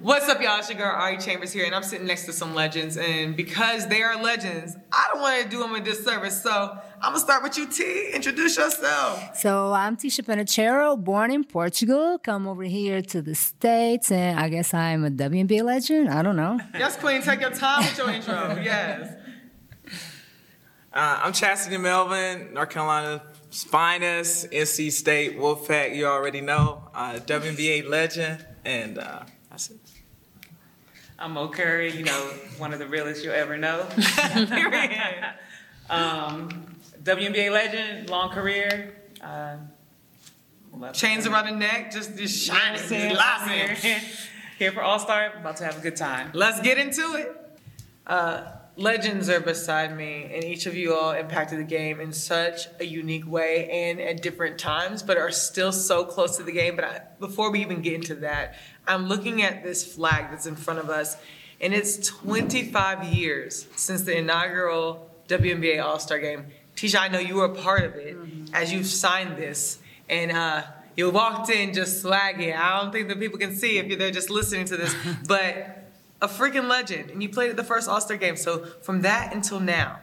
What's up, y'all? It's your girl Ari Chambers here, and I'm sitting next to some legends. And because they are legends, I don't want to do them a disservice. So I'm gonna start with you, T. Introduce yourself. So I'm Ticha Penicheiro, born in Portugal. Come over here to the States, and I guess I'm a WNBA legend. I don't know. Yes, Queen. Take your time with your intro. Yes. Uh, I'm Chasity Melvin, North Carolina's finest, NC State Wolfpack. You already know, uh, WNBA legend, and uh, that's it. I'm Mo Currie, you know, one of the realest you'll ever know. Um, WNBA legend, long career. Uh, Chains around the neck, just just shining, just here, here for All Star, about to have a good time. Let's get into it. Uh, legends are beside me, and each of you all impacted the game in such a unique way and at different times, but are still so close to the game. But I, before we even get into that, I'm looking at this flag that's in front of us, and it's 25 years since the inaugural WNBA All Star game. Ticha, I know you were a part of it as you've signed this, and uh, you walked in just slagging. I don't think that people can see if they're just listening to this, but a freaking legend, and you played at the first All Star game. So from that until now,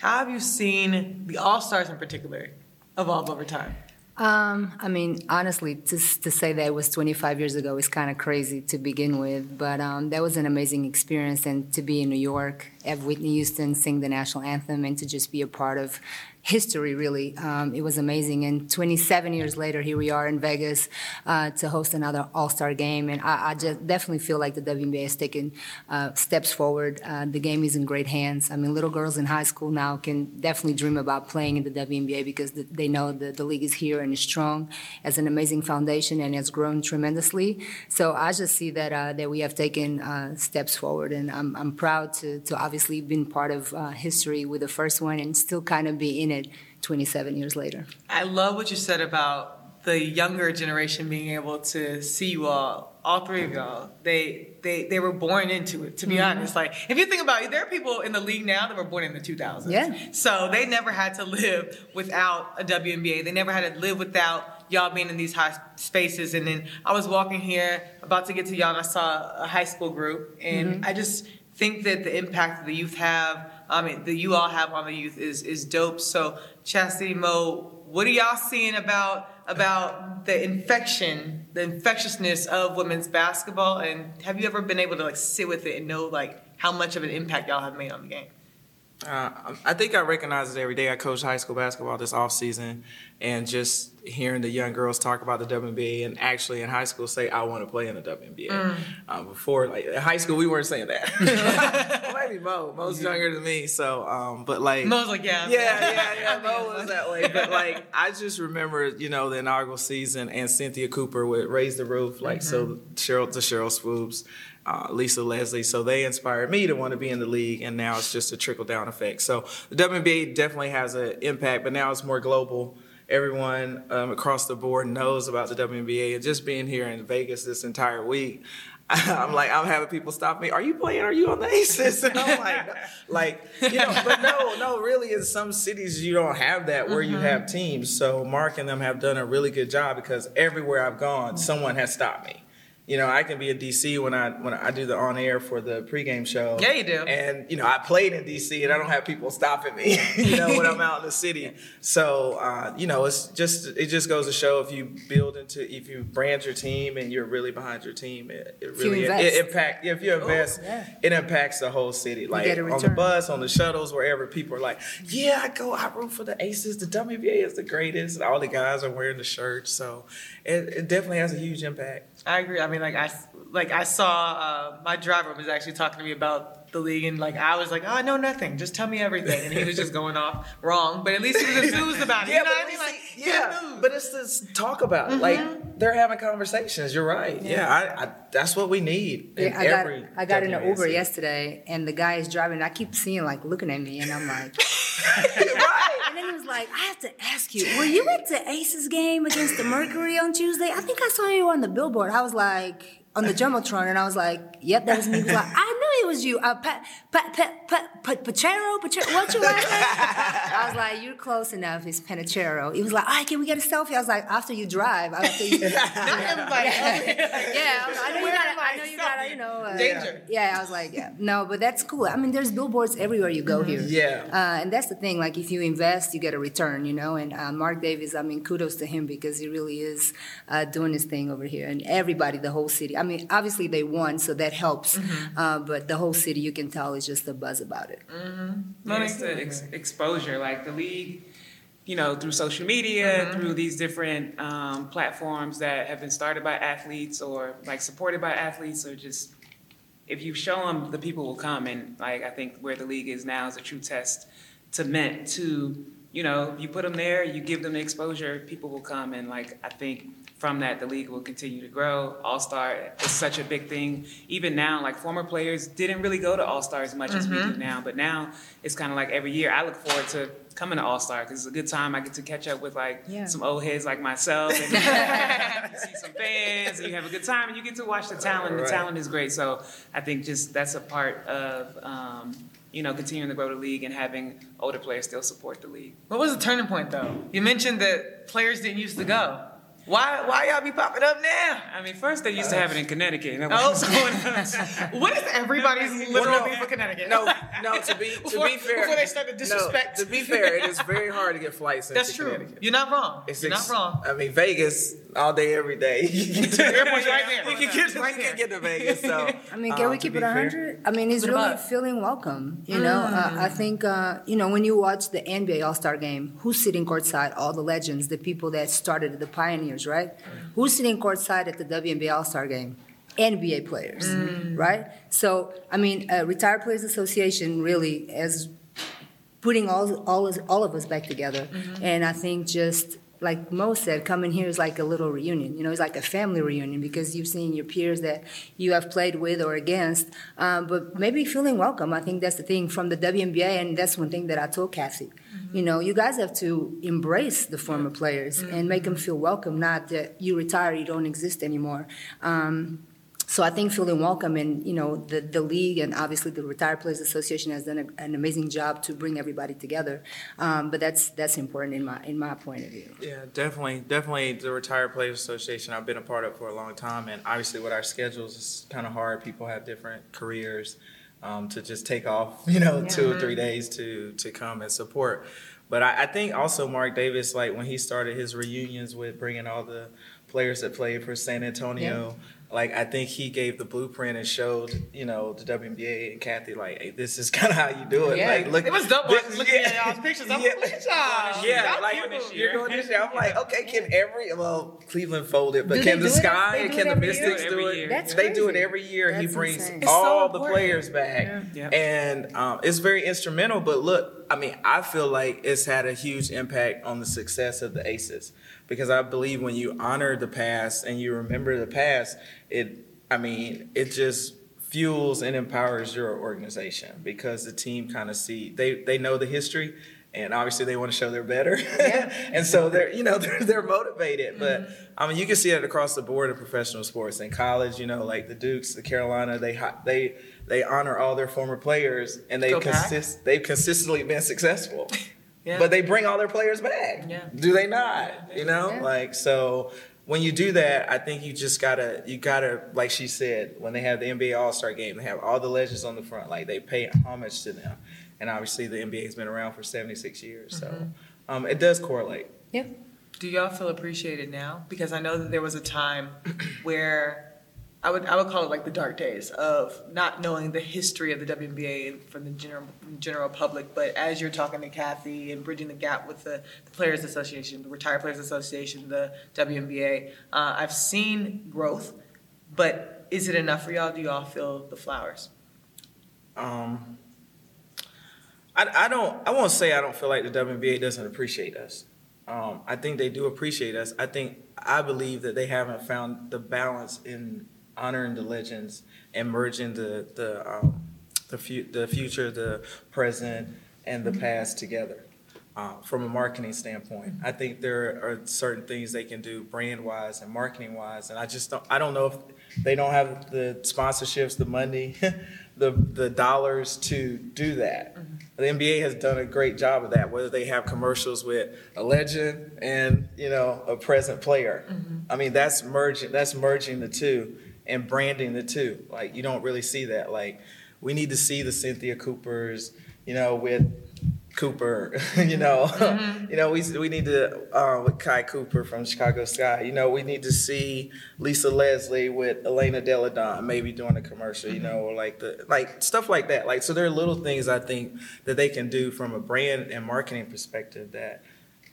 how have you seen the All Stars in particular evolve over time? Um, I mean, honestly, to, to say that it was 25 years ago is kind of crazy to begin with, but um, that was an amazing experience. And to be in New York, have Whitney Houston sing the national anthem, and to just be a part of history, really, um, it was amazing. And 27 years later, here we are in Vegas uh, to host another All Star game. And I, I just definitely feel like the WNBA has taken uh, steps forward. Uh, the game is in great hands. I mean, little girls in high school now can definitely dream about playing in the WNBA because th- they know that the league is here and is strong, as an amazing foundation, and has grown tremendously. So I just see that uh, that we have taken uh, steps forward, and I'm, I'm proud to, to obviously been part of uh, history with the first one and still kind of be in it 27 years later. I love what you said about the younger generation being able to see you all, all three of y'all. They they they were born into it. To be mm-hmm. honest, like if you think about it, there are people in the league now that were born in the 2000s. Yeah. So they never had to live without a WNBA. They never had to live without y'all being in these high spaces. And then I was walking here, about to get to y'all, and I saw a high school group, and mm-hmm. I just think that the impact that the youth have, I mean, that you all have on the youth is is dope. So, Chasity Mo, what are y'all seeing about about the infection, the infectiousness of women's basketball, and have you ever been able to like sit with it and know like how much of an impact y'all have made on the game? Uh, I think I recognize it every day. I coach high school basketball this off season, and just hearing the young girls talk about the WNBA and actually in high school say, "I want to play in the WNBA." Uh, before, like in high school, we weren't saying that. maybe Mo. Mo's younger than me, so um, but like Mo's like, yeah, yeah, yeah, yeah. Mo was that way, but like I just remember, you know, the inaugural season and Cynthia Cooper would raise the roof, like so Sheryl to Sheryl Swoopes. Uh, Lisa Leslie, so they inspired me to want to be in the league, and now it's just a trickle down effect. So the WNBA definitely has an impact, but now it's more global. Everyone um, across the board knows about the WNBA, and just being here in Vegas this entire week, I'm like, I'm having people stop me. Are you playing? Are you on the Aces? And I'm like, like, you know, but no, no, really, in some cities you don't have that where you have teams. So Mark and them have done a really good job because everywhere I've gone, someone has stopped me. You know, I can be in DC when I when I do the on air for the pregame show. Yeah, you do. And you know, I played in DC, and I don't have people stopping me. you know, when I'm out in the city. So uh, you know, it's just it just goes to show if you build into if you brand your team and you're really behind your team, it, it really it, invest. it impact. If you invest, yeah. it impacts the whole city. Like get a on the bus, on the shuttles, wherever people are like, yeah, I go, I root for the Aces. The WNBA is the greatest. And all the guys are wearing the shirts, so it, it definitely has a huge impact. I agree. I mean, like I like I saw uh, my driver was actually talking to me about the league, and like I was like, oh, I know nothing. Just tell me everything, and he was just going off wrong. But at least he was enthused about it. Yeah, you know but what I mean? Like, yeah, but it's this talk about it. like they're having conversations. You're right. Yeah, I, I, that's what we need in Yeah, I got every. I got in an Uber yesterday, and the guy is driving. I keep seeing like looking at me, and I'm like, right. and then he was like, I have to ask you, were you at the Aces game against the Mercury on Tuesday? I think I saw you on the billboard. I was like. On the jumbotron, and I was like, "Yep, that was me." He was like, "I knew it was you." Uh, pa, pa, pa, pa, pa, Pachero, Pachero, what's your last name? I was like, "You're close enough." It's Penicheiro. He was like, "All right, can we get a selfie?" I was like, "After you drive, after you." Not everybody. yeah, I, was like, I know you gotta, I know you gotta, you know. Uh, Danger. Yeah, I was like, yeah, no, but that's cool. I mean, there's billboards everywhere you go here. Yeah. Uh, and that's the thing. Like, if you invest, you get a return, you know. And uh, Mark Davis, I mean, kudos to him because he really is uh, doing his thing over here. And everybody, the whole city. I mean, obviously they won, so that helps. Uh, but the whole city, you can tell, is just a buzz about it. Yeah, it's the ex- exposure, like the league, you know, through social media, through these different um, platforms that have been started by athletes or like supported by athletes, or just if you show them, the people will come. And like I think where the league is now is a true test to meant to, you know, you put them there, you give them the exposure, people will come. And like I think from that, the league will continue to grow. All Star is such a big thing. Even now, like former players didn't really go to All Star as much as we do now, but now it's kind of like every year. I look forward to coming to All Star because it's a good time. I get to catch up with like Yeah. some old heads like myself and see some fans and you have a good time and you get to watch the talent. The talent is great. So I think just that's a part of. Um, you know, continuing to grow the league and having older players still support the league. What was the turning point though? You mentioned that players didn't used to go. Why why y'all be popping up now? I mean, first they used to have it in Connecticut. And Oh. was going on. What is everybody's literal beef for Connecticut? No, no. To be to Before- be fair, before they start to no, disrespect. to be fair, it is very hard to get flights into That's true. Connecticut. You're not wrong. It's You're ex- not wrong. I mean, Vegas all day, every day. You can get to, airport's right there. You can get to, Right you can get to Vegas. So I mean, can um, we keep it fair- 100? I mean, he's Keep really up. feeling welcome. You know, uh, I think, uh, you know, when you watch the NBA All Star game, who's sitting courtside? All the legends, the people that started, the pioneers, right? Who's sitting courtside at the WNBA All Star game? NBA players, right? So, I mean, uh, Retired Players Association really is putting all all, all of us back together. And I think just like Mo said, coming here is like a little reunion. You know, it's like a family reunion because you've seen your peers that you have played with or against, um, but maybe feeling welcome. I think that's the thing from the WNBA, and that's one thing that I told Cathy. You know, you guys have to embrace the former players and make them feel welcome, not that you retire, you don't exist anymore. Um, so I think feeling welcome and, you know, the, the league and obviously the Retired Players Association has done a, an amazing job to bring everybody together. Um, but that's, that's important in my, in my point of view. Yeah, definitely, definitely the Retired Players Association I've been a part of for a long time, and obviously with our schedules, it's kind of hard. People have different careers um, to just take off, you know, two or three days to to come and support. But I, I think also Mark Davis, like when he started his reunions with bringing all the players that played for San Antonio. Like I think he gave the blueprint and showed, you know, the WNBA and Cathy like, hey, this is kind of how you do it. Yeah. Like, look, It was dope this- looking at y'all's pictures. I'm like, look y'all. Yeah, Y'all like cute. you're going this year. I'm like, okay, can every well Cleveland folded, but Do can the? Sky and can the Mystics year? do it? That's they do it every year. he brings insane. It's so all the players back, Yeah. and um, it's very instrumental. But look, I mean, I feel like it's had a huge impact on the success of the Aces because I believe when you honor the past and you remember the past, it, I mean, it just fuels and empowers your organization because the team kind of see they they know the history and obviously they want to show they're better. And so they're you know they're, they're motivated. But mm-hmm. i mean you can see that across the board of professional sports. In college you know like the dukes the carolina they they they honor all their former players and they consist they've consistently been successful Yeah. but they bring all their players back Yeah. do they not you know Yeah. like so when you do that i think you just gotta you gotta like she said when they have the nba all-star game they have all the legends on the front like they pay homage to them and obviously the nba has been around for 76 years so um, it does correlate Yeah. Do y'all feel appreciated now? Because I know that there was a time where I would I would call it like the dark days of not knowing the history of the WNBA from the general general public. But as you're talking to Cathy and bridging the gap with the, the Players Association, the Retired Players Association, the WNBA, uh, I've seen growth. But is it enough for y'all? Do y'all feel the flowers? Um, I, I don't. I won't say I don't feel like the WNBA doesn't appreciate us. Um, I think they do appreciate us. I think I believe that they haven't found the balance in honoring the legends and merging the the um, the, fu- the future, the present, and the past together. Uh, from a marketing standpoint, I think there are certain things they can do brand wise and marketing wise, and I just don't. I don't know if they don't have the sponsorships, the money, the the dollars to do that. The NBA has done a great job of that. Whether they have commercials with a legend and you know a present player, I mean that's merging that's merging the two and branding the two. Like you don't really see that. Like we need to see the Cynthia Coopers, you know, with Cooper, you know, you know, we, we need to, uh, with Kahleah Copper from Chicago Sky, you know, we need to see Lisa Leslie with Elena Delle Donne maybe doing a commercial, you know, or like the, like stuff like that. Like, so there are little things I think that they can do from a brand and marketing perspective that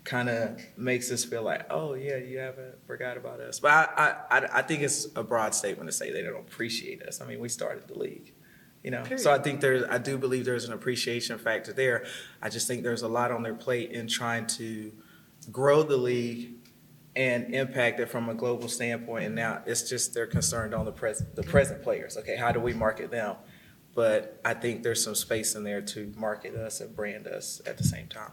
kind of makes us feel like, oh yeah, you haven't forgot about us. But I, I, I- think it's a broad statement to say they don't appreciate us. I mean, we started the league. You know, so I think there's, I do believe there's an appreciation factor there. I just think there's a lot on their plate in trying to grow the league and impact it from a global standpoint. And now it's just they're concerned on the present, the mm-hmm. present players. Okay, how do we market them? But I think there's some space in there to market us and brand us at the same time.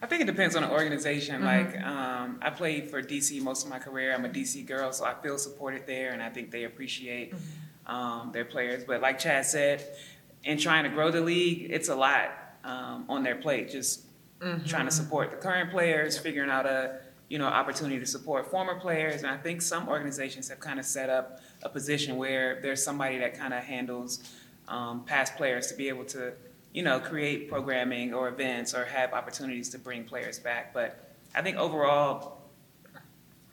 I think it depends on the organization. Like, um, I played for DC most of my career. I'm a DC girl, so I feel supported there, and I think they appreciate um, their players. But like Chad said, in trying to grow the league, it's a lot um, on their plate. Just trying to support the current players, figuring out a you know opportunity to support former players, and I think some organizations have kind of set up a position where there's somebody that kind of handles um, past players to be able to you know create programming or events or have opportunities to bring players back. But I think overall,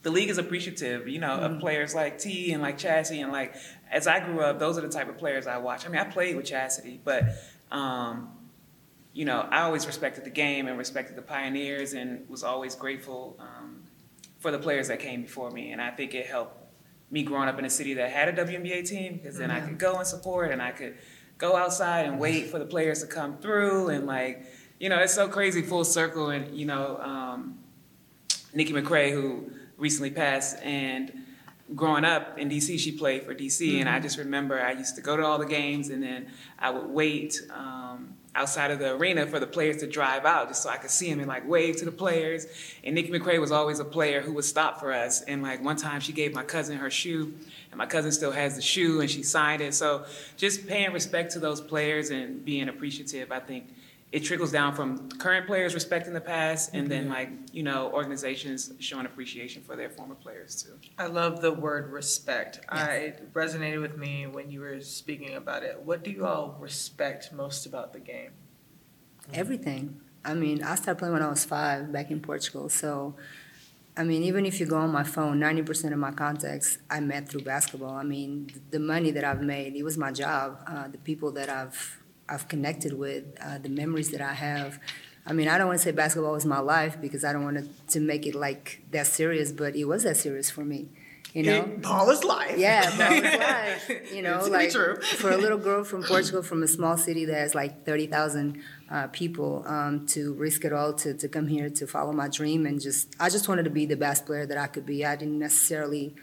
the league is appreciative, you know, of players like T and like Chassie and like as I grew up, those are the type of players I watch. I mean, I played with Chasity, but um, you know, I always respected the game and respected the pioneers and was always grateful um, for the players that came before me. And I think it helped me growing up in a city that had a WNBA team because then I could go and support and I could go outside and wait for the players to come through and like, you know, it's so crazy full circle. And you know, um, Nikki McCray, who recently passed, and growing up in DC, she played for DC, and I just remember I used to go to all the games, and then I would wait um, outside of the arena for the players to drive out, just so I could see them and like wave to the players. And Nikki McCray was always a player who would stop for us, and like one time she gave my cousin her shoe, and my cousin still has the shoe, and she signed it. So just paying respect to those players and being appreciative, I think it trickles down from current players respecting the past, and then like you know organizations showing appreciation for their former players too. I love the word respect. I it resonated with me when you were speaking about it. What do you all respect most about the game? Everything. I mean, I started playing when I was five back in Portugal. So, I mean, even if you go on my phone, 90% of my contacts I met through basketball. I mean, the money that I've made, it was my job. Uh, the people that I've, I've connected with, uh, the memories that I have. I mean, I don't want to say basketball was my life because I don't want to, to make it like that serious, but it was that serious for me. You know? Ball is life. Yeah, ball is life. You know, It's like true. for a little girl from Portugal, from a small city that has like thirty thousand uh, people, um, to risk it all to, to come here to follow my dream and just I just wanted to be the best player that I could be. I didn't necessarily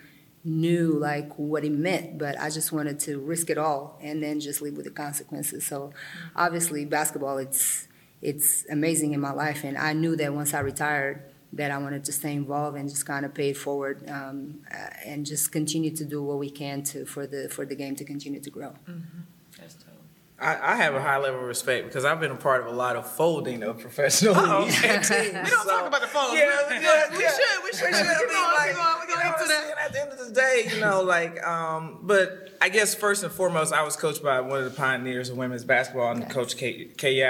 knew like what it meant, but I just wanted to risk it all and then just live with the consequences. So obviously basketball it's it's amazing in my life and I knew that once I retired that I wanted to stay involved and just kind of pay it forward um, uh, and just continue to do what we can to for the for the game to continue to grow. Dope. I, I have a high level of respect because I've been a part of a lot of folding of professional Oh, leagues teams. We don't so- talk about the phone. Yeah, we, yeah, we should. We should. We should. Mean, going, like, keep going. We you know go what into I'm that. At the end of the day, you know, like, um, but I guess first and foremost, I was coached by one of the pioneers of women's basketball, and Coach Kay. Kay.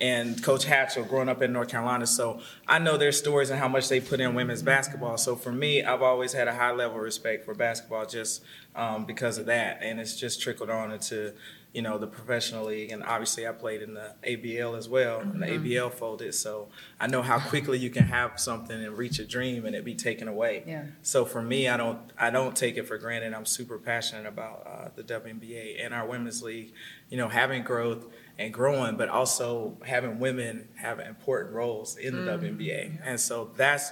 And Coach Hatchell, growing up in North Carolina. So I know their stories and how much they put in women's basketball. So for me, I've always had a high level of respect for basketball, just um, because of that, and it's just trickled on into you know the professional league, and obviously I played in the ABL as well, and the mm-hmm. ABL folded, so I know how quickly you can have something and reach a dream and it be taken away. Yeah. So for me, I don't I don't take it for granted. I'm super passionate about uh, the WNBA and our women's league. You know, having growth and growing, but also having women have important roles in the mm-hmm. WNBA, and so that's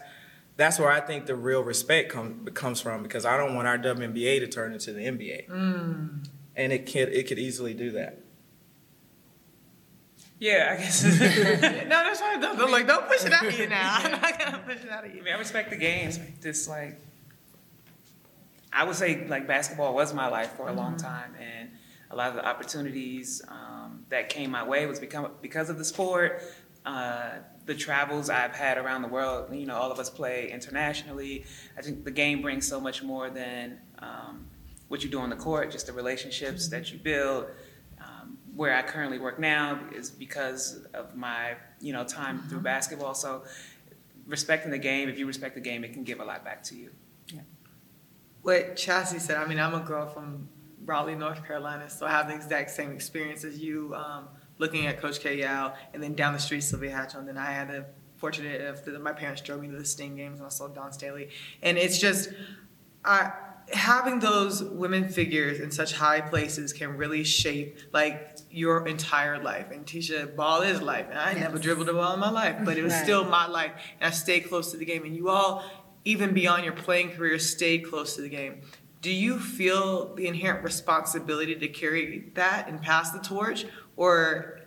that's where I think the real respect come, comes from because I don't want our WNBA to turn into the NBA, mm. And it could it could easily do that. Yeah, I guess. No, that's right. Don't, don't, like, don't push it out of you now. I'm not gonna push it out of I you. mean, I respect the game. Just like, I would say, like basketball was my life for a long time, and a lot of the opportunities um, that came my way was become because of the sport. Uh, the travels I've had around the world. You know, all of us play internationally. I think the game brings so much more than um, what you do on the court. Just the relationships that you build. Um, where I currently work now is because of my, you know, time through basketball. So respecting the game, if you respect the game, it can give a lot back to you. Yeah. What Chassie said, I mean, I'm a girl from Raleigh, North Carolina, so I have the exact same experience as you, um, looking at Coach Kay. Yow, and then down the street, Sylvia Hatchell, and then I had the fortunate of that my parents drove me to the Sting games, and I saw Dawn Staley, and it's just, I, having those women figures in such high places can really shape like your entire life. And Ticha, ball is life, and I never dribbled a ball in my life, but it was Right. still my life, and I stayed close to the game. And you all, even beyond your playing career, stayed close to the game. Do you feel the inherent responsibility to carry that and pass the torch, or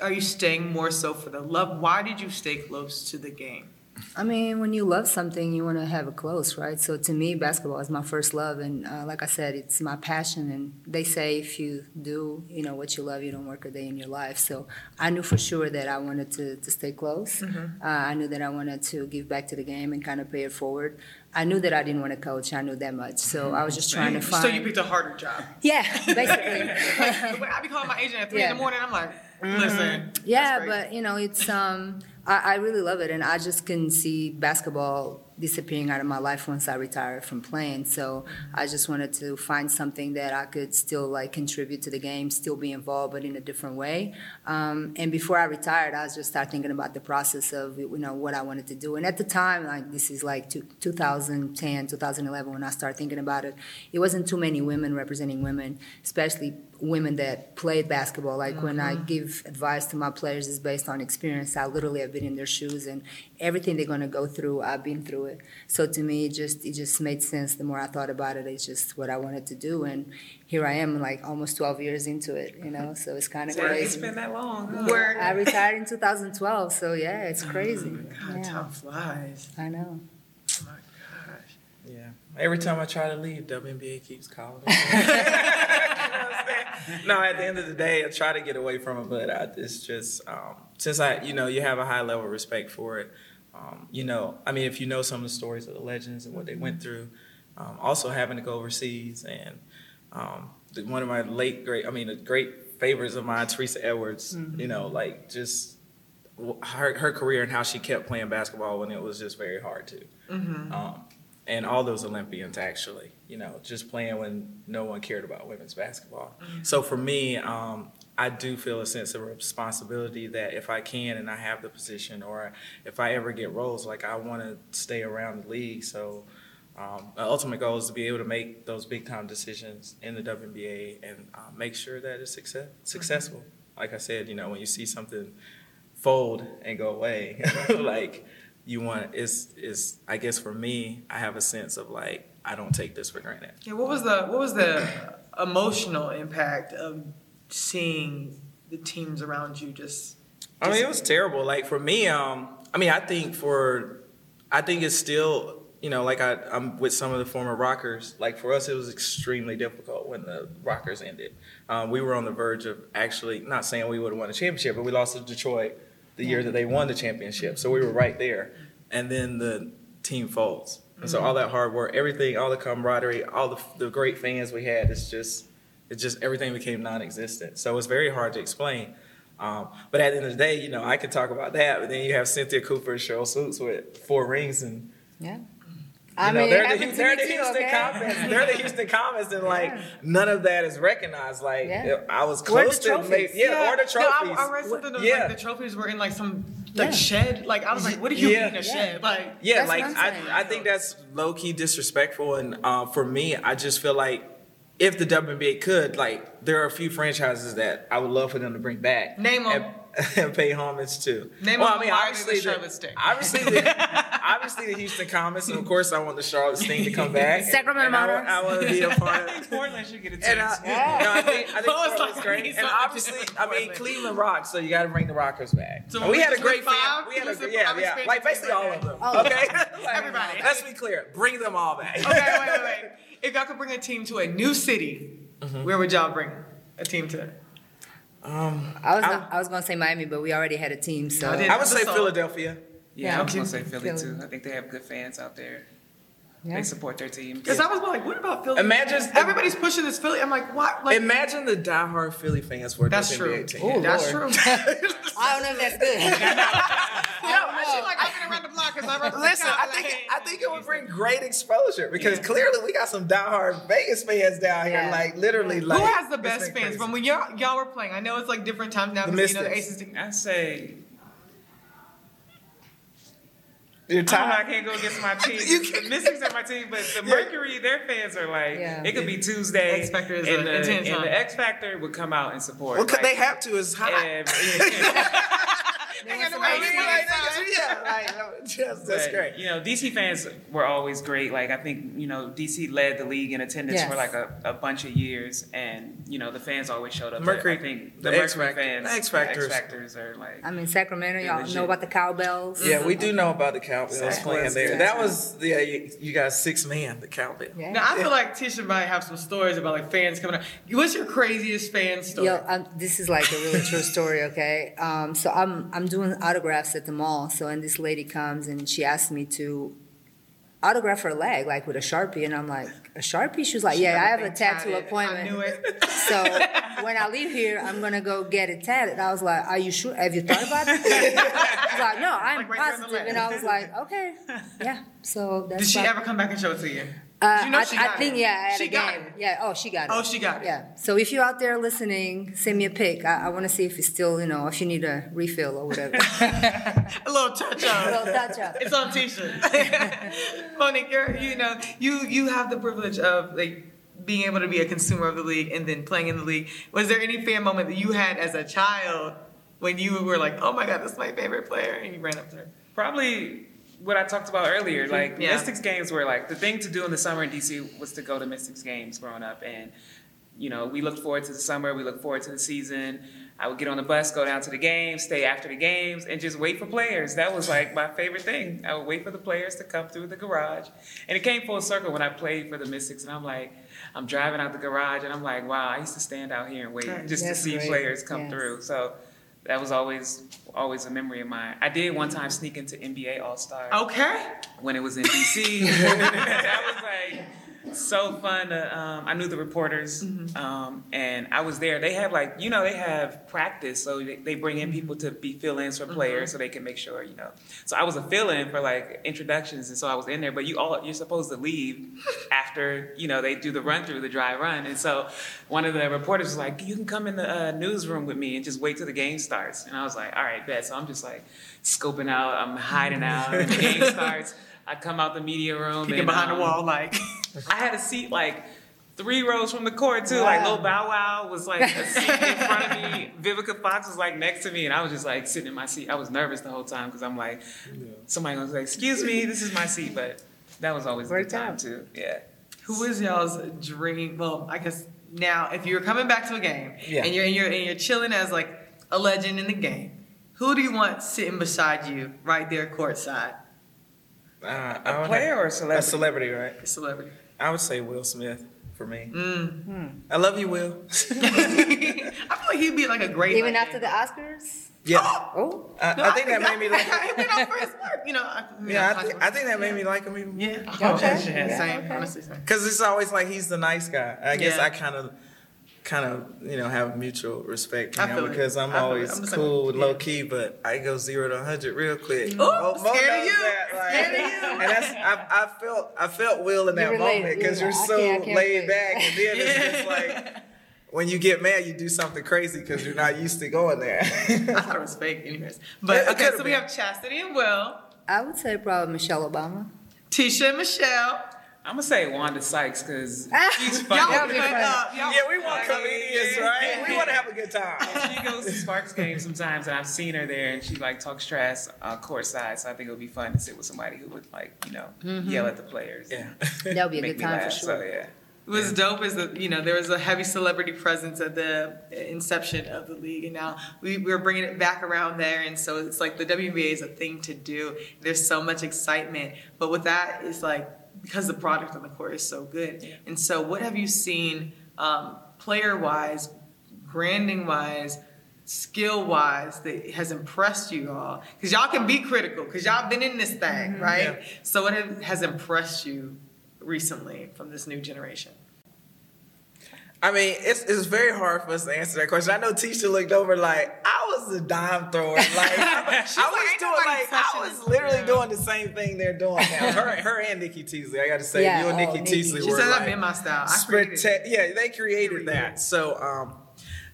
are you staying more so for the love? Why did you stay close to the game? I mean, when you love something, you want to have it close, right? So to me, basketball is my first love, and uh, like I said, it's my passion. And they say if you do, you know, what you love, you don't work a day in your life. So I knew for sure that I wanted to, to stay close. Uh, I knew that I wanted to give back to the game and kind of pay it forward. I knew that I didn't want to coach. I knew that much. So I was just trying to find. So you picked a harder job. yeah, basically. Way I be calling my agent at three in the morning, I'm like, listen. Yeah, that's crazy. but you know, it's um, I, I really love it, and I just couldn't see basketball disappearing out of my life once I retired from playing. So I just wanted to find something that I could still like contribute to the game, still be involved, but in a different way. Um, and before I retired, I was just start thinking about the process of you know what I wanted to do. And at the time, like this is like two, 2010, 2011, when I started thinking about it, it wasn't too many women representing women, especially women that played basketball. Like when I mm-hmm. give advice to my players, is based on experience. I literally have been in their shoes, and everything they're gonna go through, I've been through it. So to me, it just it just made sense. The more I thought about it, it's just what I wanted to do, and here I am, like almost 12 years into it. You know, so it's kind of So It's been that long. huh? Where I retired in 2012, so yeah, it's oh, crazy. God, Yeah, time flies. I know. Oh my gosh. Yeah. Every time I try to leave, WNBA keeps calling. no, at the end of the day, I try to get away from it, but I, it's just um, since I, you know, you have a high level of respect for it. Um, you know, I mean, if you know some of the stories of the legends and what they went through, um, also having to go overseas and um, the, one of my late great, I mean, a great favorites of mine, Teresa Edwards. You know, like just her her career and how she kept playing basketball when it was just very hard to um, and all those Olympians actually, you know, just playing when no one cared about women's basketball. So for me, um, I do feel a sense of responsibility that if I can and I have the position, or if I ever get roles, like I want to stay around the league. So um, my ultimate goal is to be able to make those big time decisions in the WNBA and uh, make sure that it's success- successful. Like I said, you know, when you see something fold and go away, like you want it's is I guess for me, I have a sense of like I don't take this for granted. Yeah, what was the what was the emotional impact of seeing the teams around you just? I mean, it was terrible. Like for me, um, I mean, I think for, I think it's still, you know, like I, I'm with some of the former Rockers. Like for us, it was extremely difficult when the Rockers ended. Um, we were on the verge of actually not saying we would have won a championship, but we lost to Detroit the year that they won the championship. So we were right there, and then the team folds. And so all that hard work, everything, all the camaraderie, all the, the great fans we had, it's just, it just everything became non-existent. So it's very hard to explain. Um, but at the end of the day, you know, I could talk about that. But then you have Cynthia Cooper, and Sheryl Swoopes with four rings, and Yeah. You I You know, mean, it they're the, happened to they're the too, Houston okay? Comets. They're the Houston Comets, and like none of that is recognized. Like Yeah. I was close the to, trophies? maybe, yeah, or the trophies. No, I, I read something that Yeah. like the trophies were in like some like Yeah. shed. Like I was like, what do you Yeah. mean a shed? Like Yeah, That's like I'm I, think that's low key disrespectful, and uh, for me, I just feel like if the WNBA could, like, there are a few franchises that I would love for them to bring back. Name 'em. And, and pay homage to. Name well, 'em I mean, they're obviously, the the, Charlotte Sting. obviously, the, obviously the Houston Comets, and of course, I want the Charlotte Sting to come back. Sacramento and I, want- I want to be a part I of. think Portland should get a And chance. I, no, I think, I think Oh, it's Portland's like, great. And obviously, I mean, Cleveland rocks, so you got to bring the Rockers back. So we we had a great went fan. We had a, a- yeah, yeah, like basically all of them. Oh. Okay, Like, Everybody. Let's be clear. Bring them all back. okay, wait, wait, wait. If y'all could bring a team to a new city, Mm-hmm. where would y'all bring a team to? Um, I was I- I, was gonna say Miami, but we already had a team, so I. I would say Philadelphia. Yeah, I was gonna say Philly Philly. too. I think they have good fans out there. Yeah. They support their team. Because I was like, what about Philly? Imagine- everybody's pushing this Philly. I'm like, what? Like, Imagine the diehard Philly fans for that's this true. NBA team. Ooh, that's Lord. true. I don't know if that's good. Yo, I feel like I've been around the block because I represent Listen, I think I think it would bring great exposure because clearly we got some diehard Vegas fans down here, Yeah. like literally. Like Who has the best fans crazy. from when y'all, y'all were playing? I know it's like different times now The because you know the Aces. I say You're I, know, I can't go against my team. You the Mystics are my team, but the Mercury, their fans are like, Yeah. it could be Tuesday, X Factor is and, a the, and the X Factor would come out and support. Well, 'cause like, they have to. It's hot. and- They the way mean, you like, inside. yeah, like, just, that's But, great. You know, DC fans were always great. Like I think you know, DC led the league in attendance Yes. for like a, a bunch of years, and you know, the fans always showed up. Mercury- I think the the, X Mercury Factor- fans, the X the Factors. X Factors are like. I mean, Sacramento, y'all legit. know about the cowbells. Yeah, we do know about the cowbells Zach playing was- there. That was yeah. You, you got six man, the cowbell. Yeah. Now I feel like Ticha might have some stories about like fans coming up. What's your craziest fan story? Yo, um, this is like a really true story, okay? Um, so I'm I'm doing autographs at the mall. So and this lady comes and she asked me to autograph her leg, like with a sharpie, and I'm like, a sharpie? She was like, Yeah, I have a tattoo I appointment. knew it. So when I leave here, I'm gonna go get it tatted. I was like, Are you sure? Have you thought about it? She's like, No, I'm Like right there on the positive. And I was like, Okay, yeah. So that's Did she ever come back and show it to you? Uh, You know I, she I think yeah, She got game. it. Yeah. Oh, she got it. Oh, she got it. Yeah. So if you're out there listening, send me a pic. I, I want to see if it's still, you know, if you need a refill or whatever. A little touch up. a little touch up. It's on t-shirt. Monique, you're, you know, you you have the privilege of like being able to be a consumer of the league and then playing in the league. Was there any fan moment that you had as a child when you were like, oh my god, this is my favorite player, and you ran up to her? Probably what I talked about earlier. Mm-hmm. Like Yeah. Mystics games were like the thing to do in the summer in DC was to go to Mystics games growing up, and you know we looked forward to the summer. We looked forward to the season. I would get on the bus, go down to the games, stay after the games, and just wait for players. That was like my favorite thing. I would wait for the players to come through the garage, and it came full circle when I played for the Mystics, and I'm like. I'm driving out the garage and I'm like, wow, I used to stand out here and wait Right. just to see great. players come Yes. through. So that was always always a memory of mine. I did one time sneak into NBA All Star Okay. when it was in DC. that was like so fun. To, um, I knew the reporters, um, and I was there. They have like you know they have practice, so they, they bring in people to be fill-ins for players, so they can make sure you know. So I was a fill-in for like introductions, and so I was in there. But you all you're supposed to leave after you know they do the run through the dry run, and so one of the reporters was like, "You can come in the uh, newsroom with me and just wait till the game starts." And I was like, "All right, bet." So I'm just like scoping out, I'm hiding out, and the game starts. I come out the media room, Peeking and, behind um, the wall, like. I had a seat like three rows from the court too. Like Lil Bow Wow was like a seat in front of me. Vivica Fox was like next to me, and I was just like sitting in my seat. I was nervous the whole time because I'm like, somebody gonna say, "Excuse me, this is my seat," but that was always a good Worked time too. Yeah. Who is y'all's dream? Well, I guess now, if you're coming back to a game Yeah. and you're and you're and you're chilling as like a legend in the game, who do you want sitting beside you right there courtside? Uh, I A player have- or a celebrity? A celebrity? celebrity, right? A celebrity. I would say Will Smith for me. Mm. I love you, Will. I feel like he'd be like a great. Even like, after the Oscars? yeah. Oh. I, I think that made me like. you know, for his work, you know. I, Yeah, I, think I think that made me like him even. Yeah. Okay. Same. Yeah, Same. okay. Honestly, same. Because it's always like he's the nice guy. I guess Yeah. I kind of kind of you know have mutual respect I for him it. because I'm I feel it. always I'm cool way. and low key, but I go zero to hundred real quick. Ooh, Mo- Mo scared of you. that, like- Scared of you. And that's I, I felt I felt Will in that moment because yeah. you're I so can't- I can't laid relate. back, and then it's just like when you get mad, you do something crazy because you're not used to going there. I thought it anyways. But It okay, could've so we have Chasity and Will, I would say probably Michelle Obama. Ticha and Michelle. I'm gonna say Wanda Sykes because she's Y'all funny. That'd be cut funny. up. Y'all- yeah, we want comedians, right? We want to have a good time. she goes to Sparks games sometimes, and I've seen her there, and she like talks trash uh, courtside. So I think it would be fun to sit with somebody who would like, you know, yell at the players. Yeah. That would be a good me time for laugh. So sure. yeah. It was dope is that you know there was a heavy celebrity presence at the inception of the league, and now we, we're bringing it back around there, and so it's like the WNBA is a thing to do. There's so much excitement, but with that is like because the product on the court is so good. And so, what have you seen um, player wise, branding wise? Skill wise, that has impressed you all, because y'all can be critical, because y'all been in this thing, right? Yeah. So, what have, has impressed you recently from this new generation? I mean, it's it's very hard for us to answer that question. I know Ticha looked over like I was a dime thrower. Like I, I was like, doing like I was literally doing the same thing they're doing now. Her her and Nikki Teasley. I got to say, Yeah, you and oh, Nikki Nikki. Teasley She were said like that been my style. I. Yeah, they created that. So, um,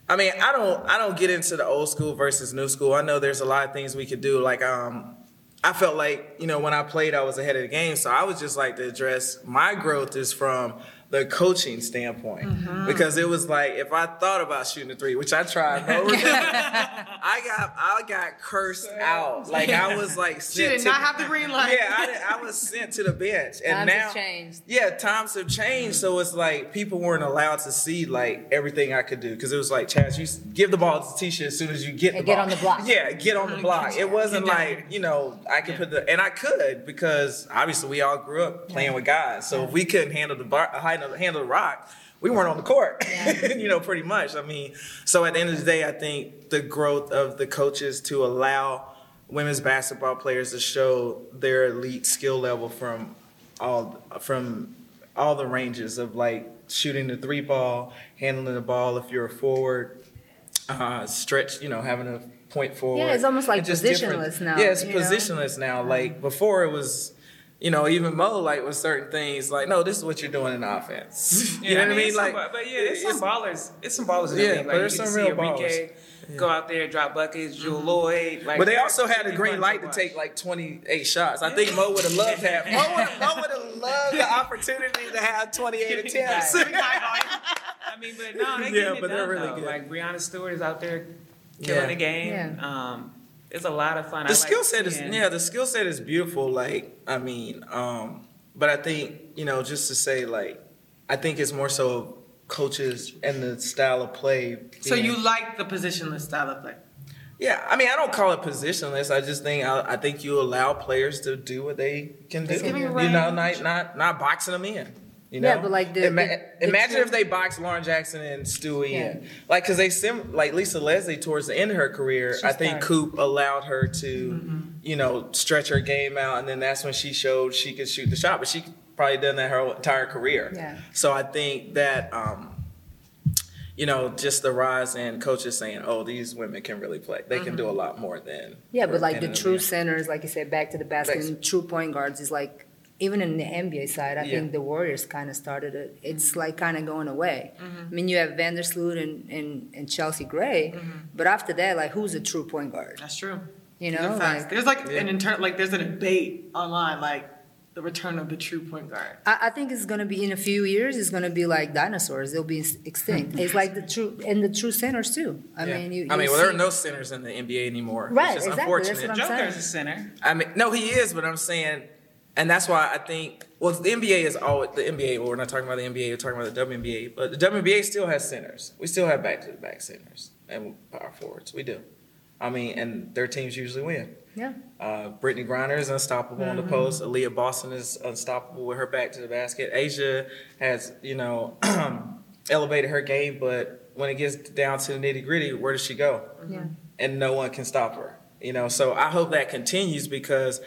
I mean, I don't I don't get into the old school versus new school. I know there's a lot of things we could do. Like, um, I felt like you know when I played, I was ahead of the game. So I would just like to address my growth is from the coaching standpoint Mm-hmm. because it was like if I thought about shooting a three, which I tried, but remember, I got I got cursed out. Like I was like She sent did to- not have the green light. Yeah, I, did- I was sent to the bench, and Times now have changed. yeah, times have changed, so it's like people weren't allowed to see like everything I could do because it was like, Chaz, you give the ball to Ticha as soon as you get the And get ball. on the block. Yeah, get on the block. It wasn't Get down. like you know I could put the and I could because obviously we all grew up playing with guys, so if we couldn't handle the bar, handle, handle the rock. We weren't on the court, you know, pretty much. I mean, so at the end of the day, I think the growth of the coaches to allow women's basketball players to show their elite skill level from all from all the ranges of like shooting the three ball, handling the ball if you're a forward, uh, stretch, you know, having a point forward. Yeah, it's almost like and just different- positionless now, Yeah, it's you know? positionless now. Like before, it was. You know, even Mo, like with certain things, like, no, this is what you're doing in offense. You know what I mean? Like, some, but yeah, it's some ballers. It's some ballers in the Yeah, league. but Like there's you can some see real Enrique go out there, drop buckets. Jewell Loyd. Like, But they also had a it's green light to watch. take like 28 shots. I think Mo would have loved that. Mo would have loved the opportunity to have 28 attempts. I mean, but no, they Yeah, getting it but they're done, really though. good. Like Breanna Stewart is out there killing Yeah. the game. Yeah. Um, it's a lot of fun. I the like skill set is yeah, the skill set is beautiful. Like I mean, um, but I think you know just to say like I think it's more so coaches and the style of play. So you like the positionless style of play? Yeah, I mean, I don't call it positionless. I just think I, I think you allow players to do what they can do. Just give me You know, not not not boxing them in. You know? Yeah, but like the- Ima- the- the imagine if they boxed Lauren Jackson and Stewie Yeah. in, like, because they sim like Lisa Leslie towards the end of her career. She I think started. Coop allowed her to, Mm-hmm. you know, stretch her game out, and then that's when she showed she could shoot the shot. But she probably done that her entire career. Yeah. So I think that. um you know, just the rise in coaches saying, "Oh, these women can really play. They can Mm-hmm. do a lot more than." Yeah, but like the true in." centers, like you said, back to the basket, and true point guards is like even in the NBA side. I Yeah. think the Warriors kind of started it. It's Mm-hmm. like kind of going away. I mean, you have Vandersloot and, and, and Chelsea Gray, Mm-hmm. but after that, like who's a true point guard? That's true. You know, facts. like, there's like Yeah. an intern, like there's a debate online, like the return of the true point guard. I, I think it's gonna be in a few years. It's gonna be like dinosaurs. They'll be extinct. it's like the true and the true centers too. I Yeah. mean, you. I mean, well, there are no centers in the NBA anymore. Right, It's just exactly. That's unfortunate. what I'm Joker's a center. I mean, no, he is, but I'm saying, and that's why I think. Well, the NBA is always the NBA. Well, we're not talking about the NBA. We're talking about the WNBA. But the WNBA still has centers. We still have back to the back centers and power forwards. We do. I mean, and their teams usually win. Yeah. Uh, Brittney Griner is unstoppable on the post. Aliyah Boston is unstoppable with her back to the basket. A'ja has, you know, elevated her game, but when it gets down to the nitty gritty, where does she go? Yeah. and no one can stop her. You know, so I hope that continues because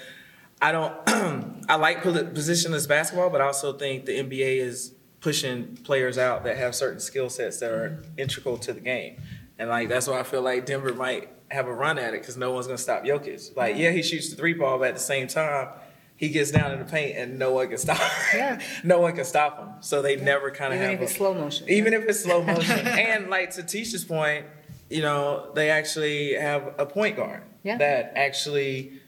I don't. I like positionless basketball, but I also think the NBA is pushing players out that have certain skill sets that are mm-hmm. integral to the game. And like that's why I feel like Denver might have a run at it because no one's gonna stop Jokic. Like, mm-hmm. yeah, he shoots the three ball, but at the same time, he gets down in the paint and no one can stop. Yeah. no one can stop him. So they never kind of have- if it's a- slow motion. Even if it's slow motion, and like to Ticha's point, you know, they actually have a point guard Yeah. that actually.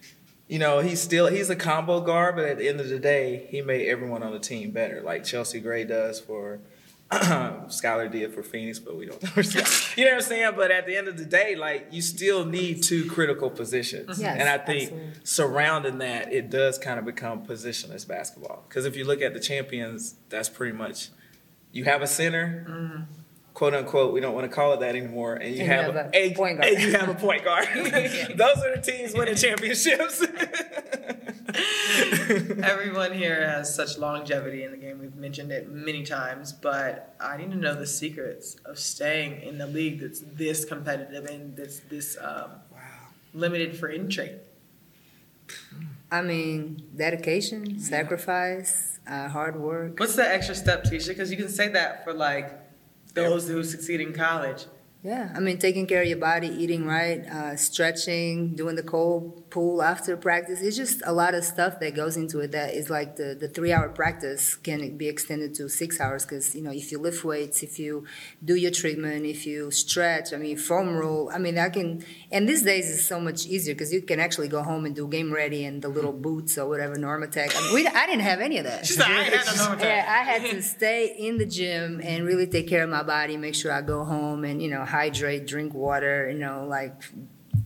You know, he's still he's a combo guard, but at the end of the day, he made everyone on the team better, like Chelsea Gray does for Skylar did for Phoenix, but we don't know. where Sky- you know what I'm saying? But at the end of the day, like you still need two critical positions, Yes, and I think absolutely. surrounding that, it does kind of become positionless basketball. Because if you look at the champions, that's pretty much you have a center, mm-hmm. Quote unquote. We don't want to call it that anymore, and you And you have, have a, a point guard. and you have a point guard. Those are the teams winning championships. Everyone here has such longevity in the game. We've mentioned it many times, but I need to know the secrets of staying in the league that's this competitive and that's this um, limited for entry. I mean, dedication, sacrifice, uh, hard work. What's the extra step, Ticha? Because you can say that for like those who succeed in college. Yeah, I mean, taking care of your body, eating right, uh, stretching, doing the cold pool after practice. It's just a lot of stuff that goes into it. That is like the, the three hour practice can be extended to six hours because, you know, if you lift weights, if you do your treatment, if you stretch, I mean, foam roll, I mean, I can, and these days it's so much easier because you can actually go home and do game ready and the little boots or whatever, Normatec. I, mean, we, I didn't have any of that. She's like, I had no Normatec. Yeah, I had to stay in the gym and really take care of my body, make sure I go home and, you know, hydrate, drink water, you know, like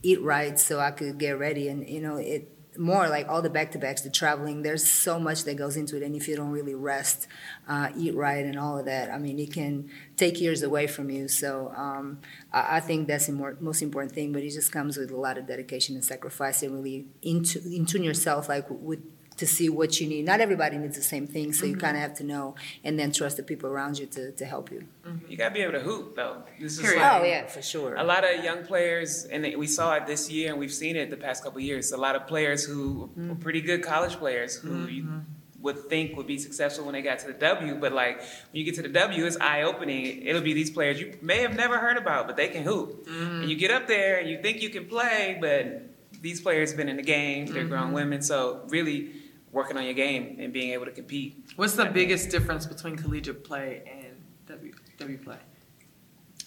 eat right so I could get ready. And, you know, it more like all the back to backs, the traveling, there's so much that goes into it. And if you don't really rest, uh, eat right, and all of that, I mean, it can take years away from you. So um, I, I think that's the more, most important thing, but it just comes with a lot of dedication and sacrifice and really in tune yourself, like with to see what you need. Not everybody needs the same thing, so you kind of have to know and then trust the people around you to, to help you. You gotta be able to hoop though. This is like- Oh, yeah, for sure. A lot of young players, and we saw it this year, and we've seen it the past couple of years. A lot of players who Mm-hmm. were pretty good college players who you would think would be successful when they got to the W, but like when you get to the W, it's eye opening. It'll be these players you may have never heard about, but they can hoop. Mm-hmm. And you get up there and you think you can play, but these players have been in the game. They're Mm-hmm. grown women, so really working on your game and being able to compete. What's the biggest difference between collegiate play and W, w play?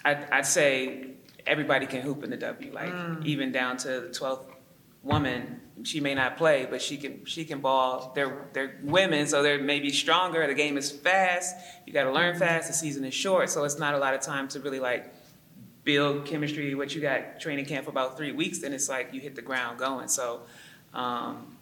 I'd, I'd say everybody can hoop in the W, like Mm. even down to the twelfth woman. She may not play, but she can she can ball. They're they're women, so they're maybe stronger. The game is fast. You got to learn fast. The season is short, so it's not a lot of time to really like build chemistry. What you got training camp for about three weeks, then it's like you hit the ground going. So. Um,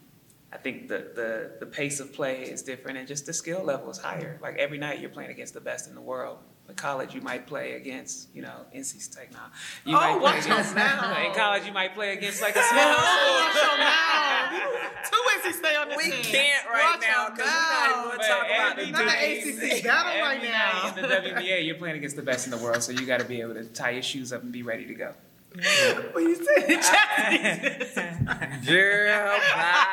I think the, the, the pace of play is different and just the skill level is higher. Like every night you're playing against the best in the world. In college you might play against, you know, NC State now. You Oh, might watch against, out now. In college you might play against like a small Oh, school. watch your mouth. Two NC State on this We team. can't right Watch now your because we're not going to talk about the every Not the night- ACC battle right now. in the WNBA you're playing against the best in the world, so you got to be able to tie your shoes up and be ready to go. What you said? Girl, bye.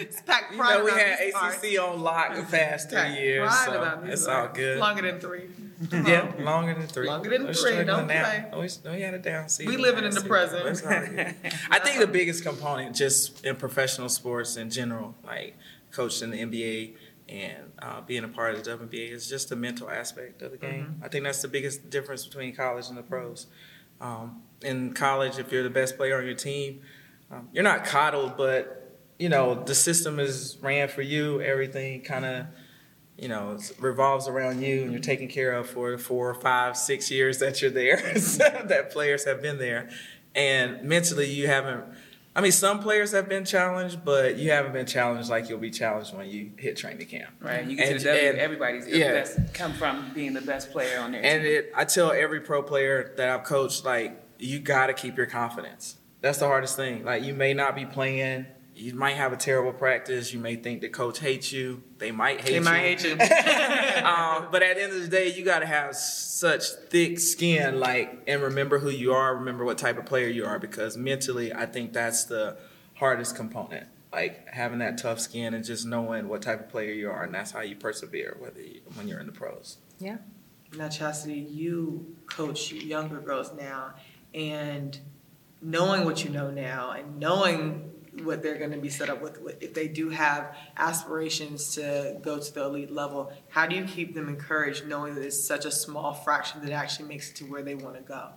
It's packed You know we had. ACC on lock the past three Packed years, so about it's all good. Longer than three. Yeah, longer than three. Longer than We're three, don't play. Oh, we, no, had a down season. We living in the present. but it's all good. I think the biggest component, just in professional sports in general, like coaching the NBA and uh, being a part of the WNBA, is just the mental aspect of the game. Mm-hmm. I think that's the biggest difference between college and the pros. Um, in college, if you're the best player on your team, um, you're not coddled, but you know the system is ran for you. Everything kind of you know revolves around you, and you're taken care of for four, five, six years that you're there. that players have been there, and mentally you haven't. I mean, some players have been challenged, but you haven't been challenged like you'll be challenged when you hit training camp. Right? You get And- to the W, and- everybody's yeah. best come from being the best player on their And team. it, I tell every pro player that I've coached, like, you got to keep your confidence. That's the hardest thing. Like, you may not be playing. You might have a terrible practice. You may think the coach hates you. They might hate They you. They might hate you. um, but at the end of the day, you got to have such thick skin, like, and remember who you are. Remember what type of player you are, because mentally, I think that's the hardest component. like having that tough skin and just knowing what type of player you are, and that's how you persevere whether you, when you're in the pros. Yeah. Now, Chasity, you coach younger girls now, and knowing what you know now, and knowing what they're going to be set up with, with- if they do have aspirations to go to the elite level, how do you keep them encouraged, knowing that it's such a small fraction that actually makes it to where they want to go?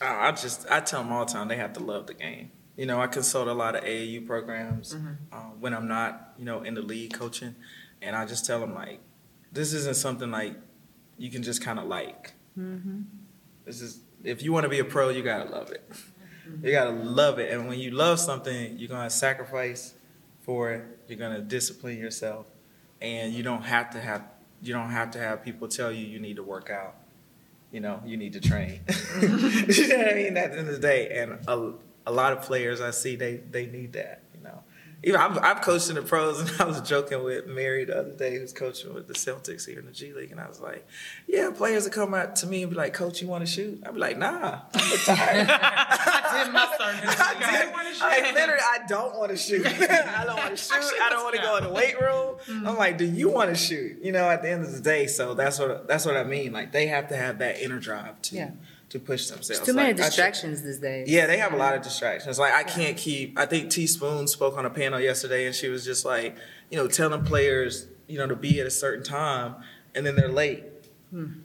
Uh, I just I tell them all the time they have to love the game. You know, I consult a lot of AAU programs uh, when I'm not, you know, in the league coaching, and I just tell them like, this isn't something like you can just kind of like. This is if you want to be a pro, you gotta love it. You gotta love it, and when you love something, you're gonna sacrifice for it. You're gonna discipline yourself, and you don't have to have you don't have to have people tell you you need to work out. You know, you need to train. you know what I mean? At the end of the day, and a, a lot of players I see they they need that. You know, even I've, I've coached in the pros, and I was joking with Mary the other day, who's coaching with the Celtics here in the G League, and I was like, "Yeah, players that come out to me and be like, Coach, you want to shoot?' I'd be like, Nah, I'm retired. I did my start I, did- I literally, I don't want to shoot. I don't want to shoot. I don't want to go in the weight room. I'm like, do you want to shoot? You know, at the end of the day, so that's what that's what I mean. Like they have to have that inner drive to Yeah. To push themselves. There's too many Like, I should- distractions these days. yeah, they have a lot of distractions. Like I can't keep. I think Teaspoon spoke on a panel yesterday, and she was just like, you know, telling players, you know, to be at a certain time, and then they're late.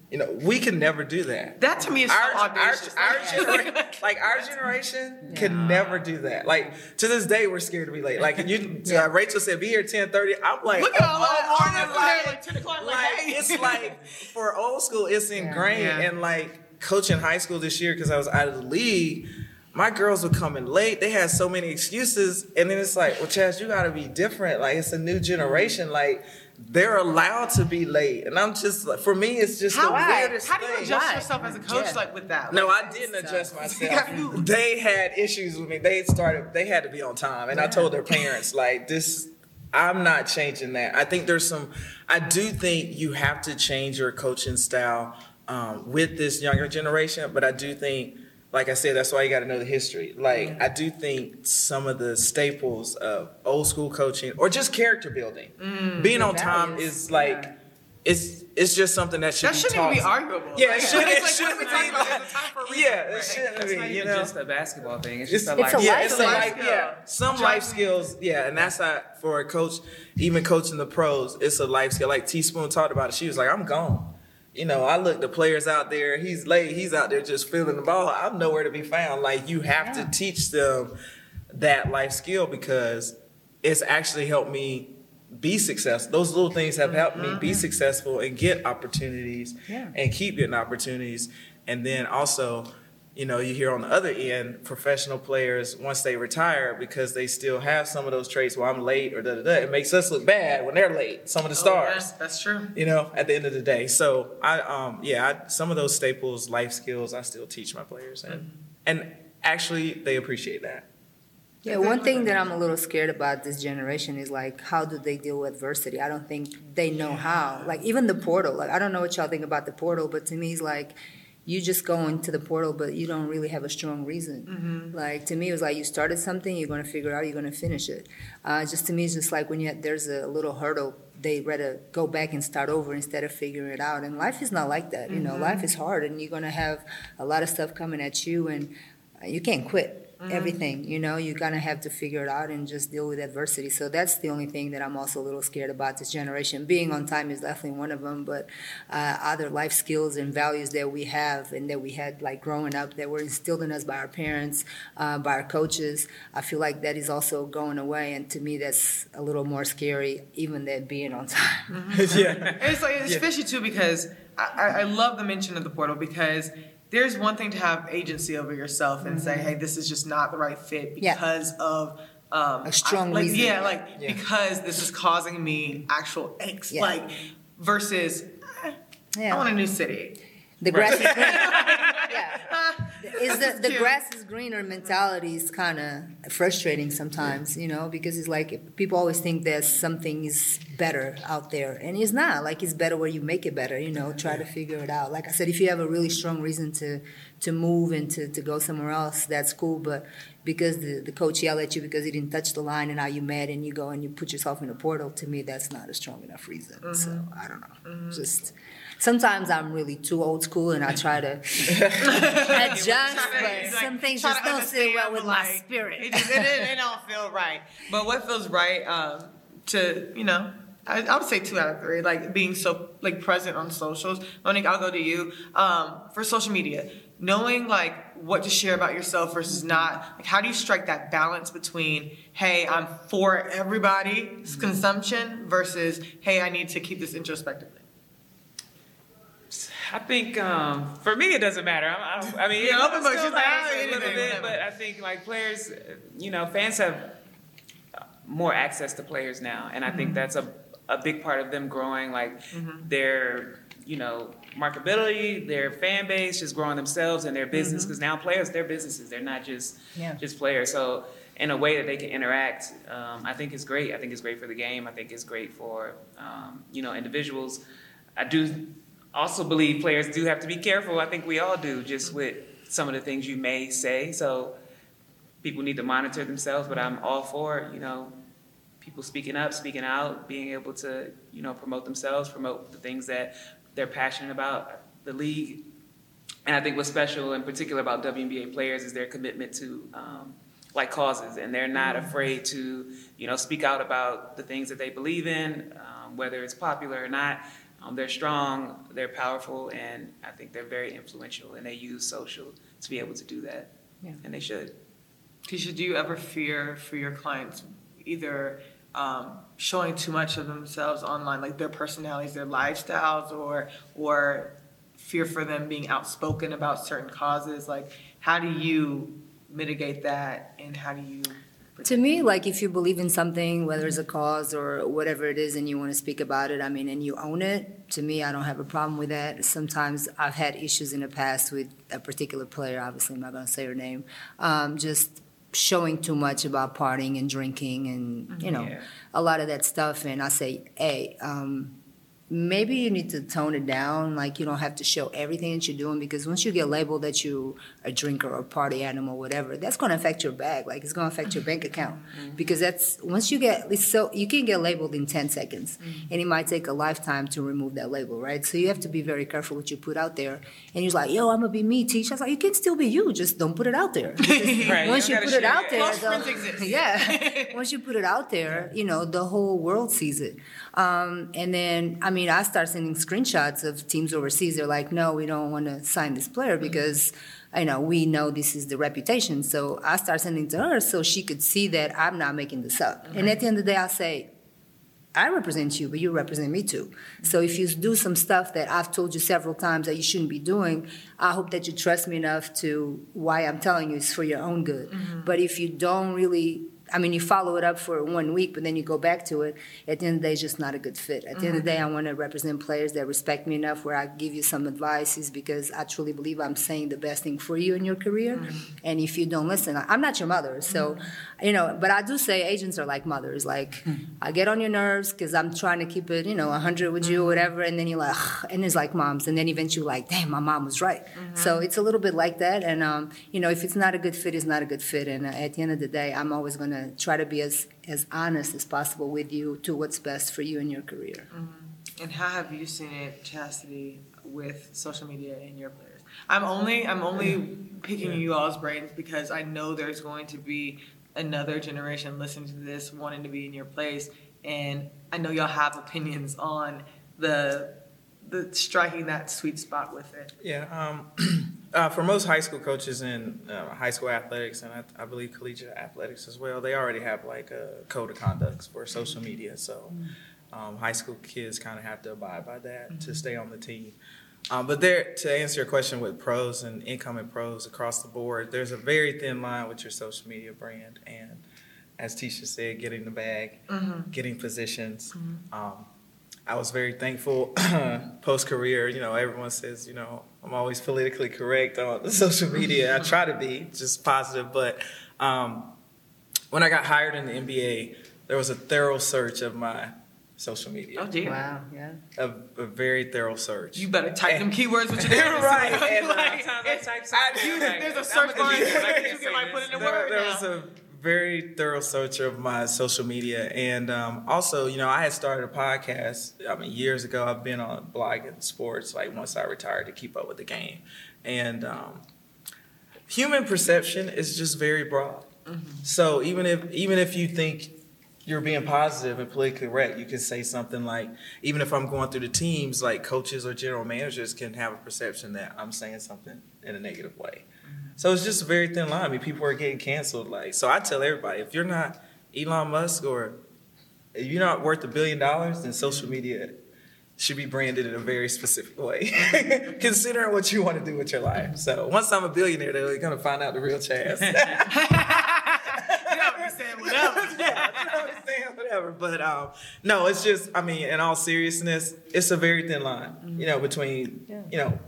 You know, we can never do that. That to me is so Our, our, audacious. our generation, like our generation, can never do that. Like to this day, we're scared to be late. Like you, uh, Rachel said, be here ten thirty. I'm like, Look at all oh, morning, like, like 10 o'clock, like, like, hey. it's like for old school, it's ingrained. Yeah. And like coaching high school this year because I was out of the league. My girls were coming late. They had so many excuses, and then it's like, well, Chaz, you got to be different. Like it's a new generation. Like they're allowed to be late, and I'm just like, for me, it's just How, the weirdest how do you thing. adjust yourself as a coach Yeah. like with that? No, Like, I didn't adjust myself. They had issues with me. They started. They had to be on time, and I told their parents like this. I'm not changing that. I think there's some. I do think you have to change your coaching style um, with this younger generation, but I do think. Like I said, that's why you got to know the history. Like I do think some of the staples of old school coaching or just character building, being on time values. is like Yeah. it's it's just something that should That be shouldn't taught. even be arguable. Yeah, Like, it shouldn't. it's It like, shouldn't be about? like- There's a time for a reason, Yeah, it shouldn't It's be. not You know, just a basketball thing. It's it's, just a life. yeah, it's a life. skill. yeah, some life skills, yeah, and that's not for a coach. Even coaching the pros, it's a life skill. Like Teaspoon talked about it. She was like, "I'm gone." You know, I look the players out there. He's late. He's out there just feeling the ball. I'm nowhere to be found. Like you have to teach them that life skill because it's actually helped me be successful. Those little things have helped me be mm-hmm. successful and get opportunities Yeah. and keep getting opportunities. And then also, you know, you hear on the other end, professional players once they retire because they still have some of those traits. Well, I'm late or da da da. It makes us look bad when they're late. Some of the Oh, yeah, stars that's true. you know, at the end of the day. So I, um, yeah, I, some of those staples, life skills, I still teach my players, and and actually they appreciate that. Yeah, one thing that I'm a little scared about this generation is like, how do they deal with adversity? I don't think they know how. Like, even the portal, like, I don't know what y'all think about the portal, but to me, it's like, you just go into the portal, but you don't really have a strong reason. Like, to me, it was like, you started something, you're gonna figure it out, you're gonna finish it. Uh, just to me, it's just like when you, have, there's a little hurdle, they rather go back and start over instead of figuring it out. And life is not like that, you know, life is hard, and you're gonna have a lot of stuff coming at you, and uh, you can't quit everything you know you're gonna have to figure it out and just deal with adversity. So that's the only thing that i'm also a little scared about this generation. Being on time is definitely one of them but uh, other life skills and values that we have and that we had like growing up that were instilled in us by our parents uh, by our coaches i feel like that is also going away. And to me that's a little more scary even than being on time. Yeah, And it's like it's fishy too because I, I I love the mention of the portal because there's one thing to have agency over yourself and say, hey, this is just not the right fit Mm-hmm. Yeah. because of um, A strong I, like, reason. Yeah, like Yeah. because this is causing me actual angst. Yeah. Like versus, eh, Yeah. I want a new city. The grass is green yeah is the, the grass is greener mentality is kind of frustrating sometimes, you know, because it's like people always think that something is better out there, and it's not. Like it's better where you make it better, you know. Try to figure it out. Like I said, if you have a really strong reason to to move and to, to go somewhere else, that's cool. But because the, the coach yelled at you because he didn't touch the line and now you mad and you go and you put yourself in a portal, to me that's not a strong enough reason. So Mm-hmm. I don't know. Just sometimes I'm really too old school and I try to adjust, but Like, some things just don't sit well with but, my spirit. It, just, it, it, it don't feel right. But what feels right um, to you know? I, I would say two out of three. Like being so like present on socials. Monique, I'll go to you um, for social media. Knowing like what to share about yourself versus not. Like how do you strike that balance between hey, I'm for everybody's consumption versus hey, I need to keep this introspectively. I think um, for me it doesn't matter. I'm, I'm, I mean, Yeah, it open book, still matters "Ah, a little bit, whatever." but I think like players, you know, fans have more access to players now, and I Mm-hmm. think that's a a big part of them growing, like their you know marketability, their fan base, just growing themselves and their business. Mm-hmm. Because now players, they're businesses, they're not just Yeah. just players. So in a way that they can interact, um, I think is great. I think it's great for the game. I think it's great for um, you know individuals. I do also believe players do have to be careful. I think we all do, just with some of the things you may say. So people need to monitor themselves. But I'm all for you know people speaking up, speaking out, being able to you know promote themselves, promote the things that they're passionate about. The league and I think what's special in particular about WNBA players is their commitment to um, like causes, and they're not afraid to, you know, speak out about the things that they believe in, um, whether it's popular or not. Um, they're strong, they're powerful, and I think they're very influential, and they use social to be able to do that, Yeah. and they should. Ticha, do you ever fear for your clients either um, showing too much of themselves online, like their personalities, their lifestyles, or or fear for them being outspoken about certain causes? Like, how do you mitigate that, and how do you? To me, like if you believe in something, whether it's a cause or whatever it is, and you want to speak about it, I mean, and you own it, to me, I don't have a problem with that. Sometimes I've had issues in the past with a particular player, obviously, I'm not going to say her name, um, just showing too much about partying and drinking and, you know, Yeah. a lot of that stuff. And I say, hey, um, maybe you need to tone it down. Like you don't have to show everything that you're doing because once you get labeled that you are a drinker or a party animal, or whatever, that's going to affect your bag. Like it's going to affect your bank account because that's once you get so you can get labeled in ten seconds, and it might take a lifetime to remove that label, right? So you have to be very careful what you put out there. And you're like, yo, I'm gonna be me, Teach. I was like, you can still be you, just don't put it out there. Right, once you don't put it out it. there, the- yeah. Once you put it out there, you know, the whole world sees it. Um, and then, I mean, I start sending screenshots of teams overseas. They're like, no, we don't want to sign this player because, you know, we know this is the reputation. So I start sending to her so she could see that I'm not making this up. And at the end of the day, I say, I represent you, but you represent me too. So if you do some stuff that I've told you several times that you shouldn't be doing, I hope that you trust me enough to why I'm telling you is for your own good. But if you don't really, I mean, you follow it up for one week, but then you go back to it. At the end of the day, it's just not a good fit. At the end of the day, I mm-hmm. want to represent players that respect me enough where I give you some advice, is because I truly believe I'm saying the best thing for you in your career. Mm-hmm. And if you don't listen, I'm not your mother, so mm-hmm. you know. But I do say agents are like mothers. Like I get on your nerves because I'm trying to keep it, you know, 100 with you or whatever, and then you're like, "Ugh," and it's like moms, and then eventually like, damn, my mom was right. So it's a little bit like that. And um, you know, if it's not a good fit, it's not a good fit. And uh, at the end of the day, I'm always gonna try to be as as honest as possible with you to what's best for you in your career. And how have you seen it, Chasity, with social media and your players? I'm only I'm only picking you all's brains because I know there's going to be another generation listening to this wanting to be in your place, and I know y'all have opinions on the the striking that sweet spot with it. Yeah, um, uh, for most high school coaches in uh, high school athletics, and I, I believe collegiate athletics as well, they already have like a code of conducts for social media. So um, high school kids kind of have to abide by that to stay on the team. Um, but there, to answer your question with pros and incoming pros across the board, there's a very thin line with your social media brand. And as Ticha said, getting the bag, getting positions. Um, I was very thankful post career. You know, everyone says, you know, I'm always politically correct on the social media. I try to be just positive, but um, when I got hired in the NBA, there was a thorough search of my social media. Oh dear. Wow, yeah. A, a very thorough search. You better type them And- keywords with your name. Right, and, uh, like, I it's- type I- something you- there's a I'm search gonna bar do this, I that you say can like put in a there, word there now. was a very thorough search of my social media. And um, also you know i had started a podcast i mean years ago. I've been on blogging sports like once i retired to keep up with the game. And um, human perception is just very broad. So even if even if you think you're being positive and politically correct you can say something like even if i'm going through the teams like coaches or general managers can have a perception that i'm saying something in a negative way so it's just a very thin line. I mean, people are getting canceled. Like, so I tell everybody, if you're not Elon Musk or if you're not worth a billion dollars, then social media should be branded in a very specific way, considering what you want to do with your life. So once I'm a billionaire, they're gonna find out the real chance. You know, be saying whatever. yeah, I understand, whatever. But um, no, it's just, I mean, in all seriousness, it's a very thin line, you know, between, you know,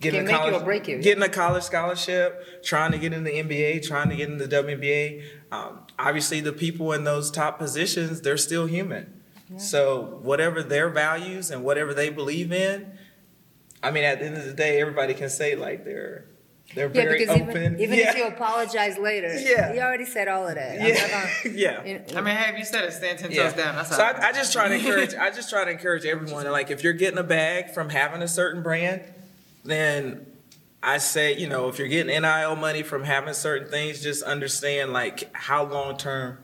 getting Can a make you college, or break you, getting a college scholarship, trying to get in the NBA, trying to get in the WNBA. Um, obviously, the people in those top positions, they're still human. So whatever their values and whatever they believe in, I mean, at the end of the day, everybody can say like they're they're Yeah, very because open. even, even yeah. if you apologize later, Yeah. you already said all of that. Yeah, gonna- yeah. you know, I mean, have you said it, stand ten Yeah. toes down. That's so all. I, I just try to encourage. I just try to encourage everyone. Like, if you're getting a bag from having a certain brand, then I say, you know, if you're getting NIL money from having certain things, just understand like how long term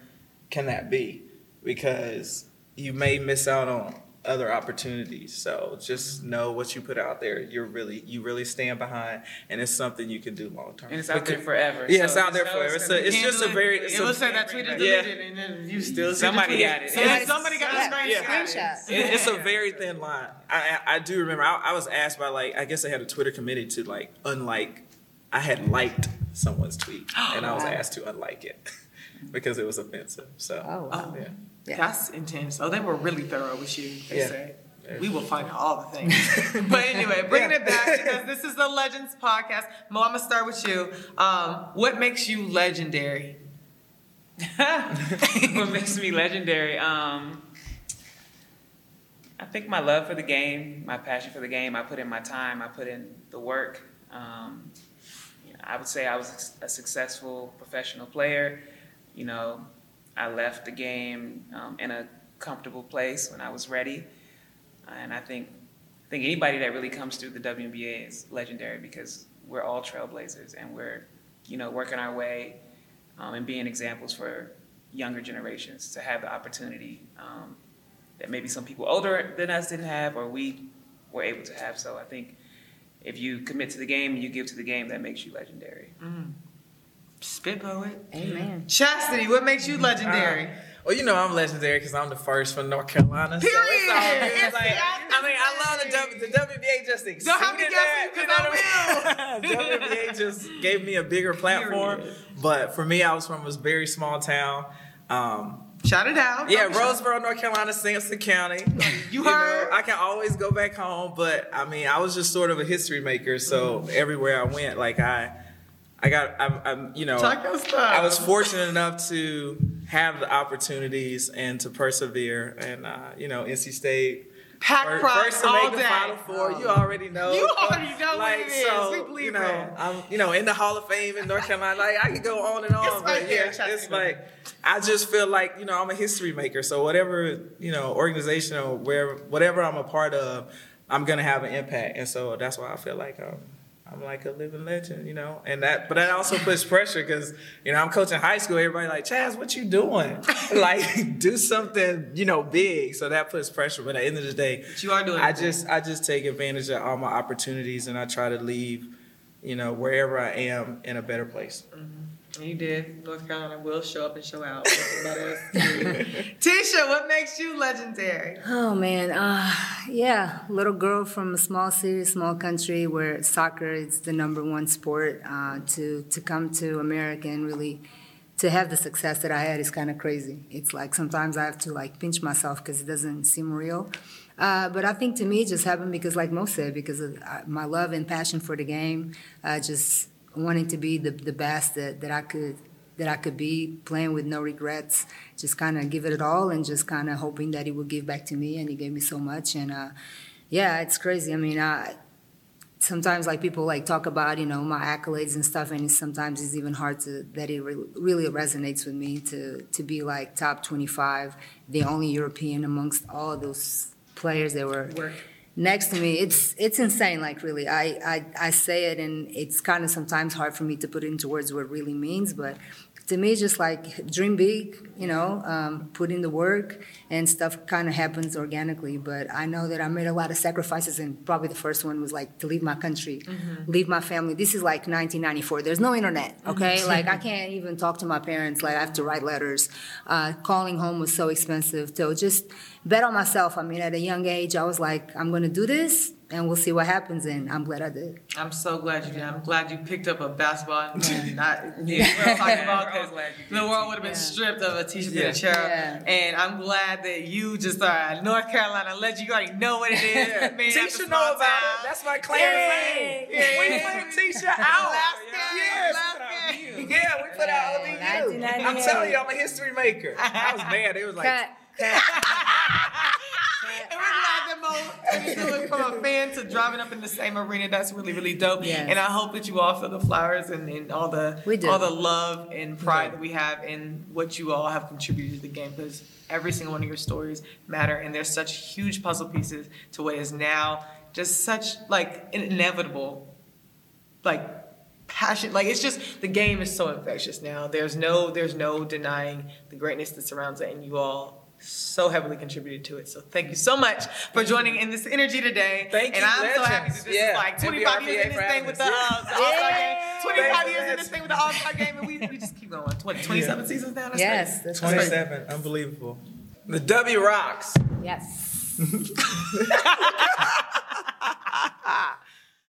can that be? Because you may miss out on other opportunities. So just know what you put out there. You're really, you really stand behind, and it's something you can do long term. And it's out there forever. Yeah, So it's out there forever. It's it's be- just a very- it's It a- will that tweet is Yeah. and then you still Somebody got it. So Somebody- somebody got yeah. a screenshot. Yeah. Screenshot. It, it's a very thin line. I, I I do remember. I, I was asked by like I guess I had a Twitter committee to like unlike. I had liked someone's tweet, and I was asked to unlike it because it was offensive. So Oh, wow. yeah. Yeah. That's intense. Oh, they were really thorough with you. They Yeah. say. We will find out all the things. but anyway, bringing it back because this is the Legends podcast. Mo, I'm gonna start with you. Um, what makes you legendary? what makes me legendary? Um, I think my love for the game, my passion for the game. I put in my time. I put in the work. Um, you know, I would say I was a successful professional player. You know, I left the game um, in a comfortable place when I was ready, and I think I think anybody that really comes through the WNBA is legendary because we're all trailblazers and we're you know working our way um, and being examples for younger generations to have the opportunity um, that maybe some people older than us didn't have or we were able to have. So I think if you commit to the game and you give to the game, that makes you legendary. Spit poet. Amen. Chasity, what makes you legendary? Well, you know I'm legendary because I'm the first from North Carolina. so it's Period. all good. It's Like, I mean, I love the, w, the WNBA just exceeded Don't have me that. guessing, You know I mean? WNBA just gave me a bigger platform. Period. But for me, I was from a very small town. Um, Shout it out. Yeah, Don't be shy. Roseboro, North Carolina, Sampson County. You know, heard? I can always go back home, but I mean, I was just sort of a history maker. So Mm-hmm. everywhere I went, like I, I got, I'm, I'm you know. I was fortunate enough to have the opportunities and to persevere. And uh, you know, NC State. Pack fir- pride First to all make the day. Final Four, you already know. You already know what like, it is. So, you know, it. I'm, you know, in the Hall of Fame in North Carolina. Like, I could go on and on, It's but yeah, it's like I just feel like you know I'm a history maker. So whatever you know organization or where whatever I'm a part of, I'm gonna have an impact. And so that's why I feel like um, I'm like a living legend, you know. And that, but that also puts pressure because you know I'm coaching high school. Everybody like Chaz, what you doing? like do something you know big. So that puts pressure. But at the end of the day, But you are doing I just I just take advantage of all my opportunities and I try to leave, you know, wherever I am in a better place. Mm-hmm. You did. North Carolina will show up and show out. Somebody else did. Ticha, what makes you legendary? Oh man, uh, yeah, little girl from a small city, small country where soccer is the number one sport. Uh, to to come to America and really to have the success that I had is kind of crazy. It's like sometimes I have to like pinch myself because it doesn't seem real. Uh, but I think to me, it just happened because, like Mo said, because of uh, my love and passion for the game, uh, just wanting to be the, the best that, that I could that I could be, playing with no regrets, just kind of give it it all, and just kind of hoping that he would give back to me, and he gave me so much, and uh, yeah, it's crazy. I mean, I sometimes like people like talk about you know my accolades and stuff and sometimes it's even hard to that it re- really resonates with me to to be like top 25 the only european amongst all those players that were Work. Next to me it's it's insane like really. I, I i say it and it's kind of sometimes hard for me to put into words what it really means but to me it's just like dream big you know um, put in the work and stuff kind of happens organically. But i know that i made a lot of sacrifices and probably the first one was like to leave my country leave my family. This is like 1994 there's no internet okay? Like i can't even talk to my parents. Like i have to write letters. Uh, calling home was so expensive. So just bet on myself. I mean at a young age i was like i'm going to do this and we'll see what happens and i'm glad i did I'm so glad you did. I'm glad you picked up a basketball and not you know, what talking about I was 'cause the world would have been stripped of a t-shirt Yeah. and a chair. Yeah. And I'm glad that you just are North Carolina legend. You already know what it is. Man, Ticha that's a know about town. it. That's my claim Yeah. to. Yeah. We put Ticha out. Last game, Yes. last game. Yeah, we put out ODU. I'm telling you, I'm a history maker. I was mad. It was like, cut cut And we're glad that Mo turned from a fan to driving up in the same arena. That's really, really dope. Yes. And I hope that you all feel the flowers and, and all the We all the love and pride that we have in what you all have contributed to the game because every single one of your stories matter and they're such huge puzzle pieces to what is now just such like inevitable like passion like it's just the game is so infectious now there's no there's no denying the greatness that surrounds it and you all so heavily contributed to it. So thank you so much for joining in this energy today. Thank and you, i'm so happy legends. that this Yeah, is like 25 years in this thing with the, for uh, the all-star game. 25 Thank years in this thing with the all-star game and we, we just keep going. What 27 seasons now? That's yes that's right 27. Unbelievable. The W rocks. yes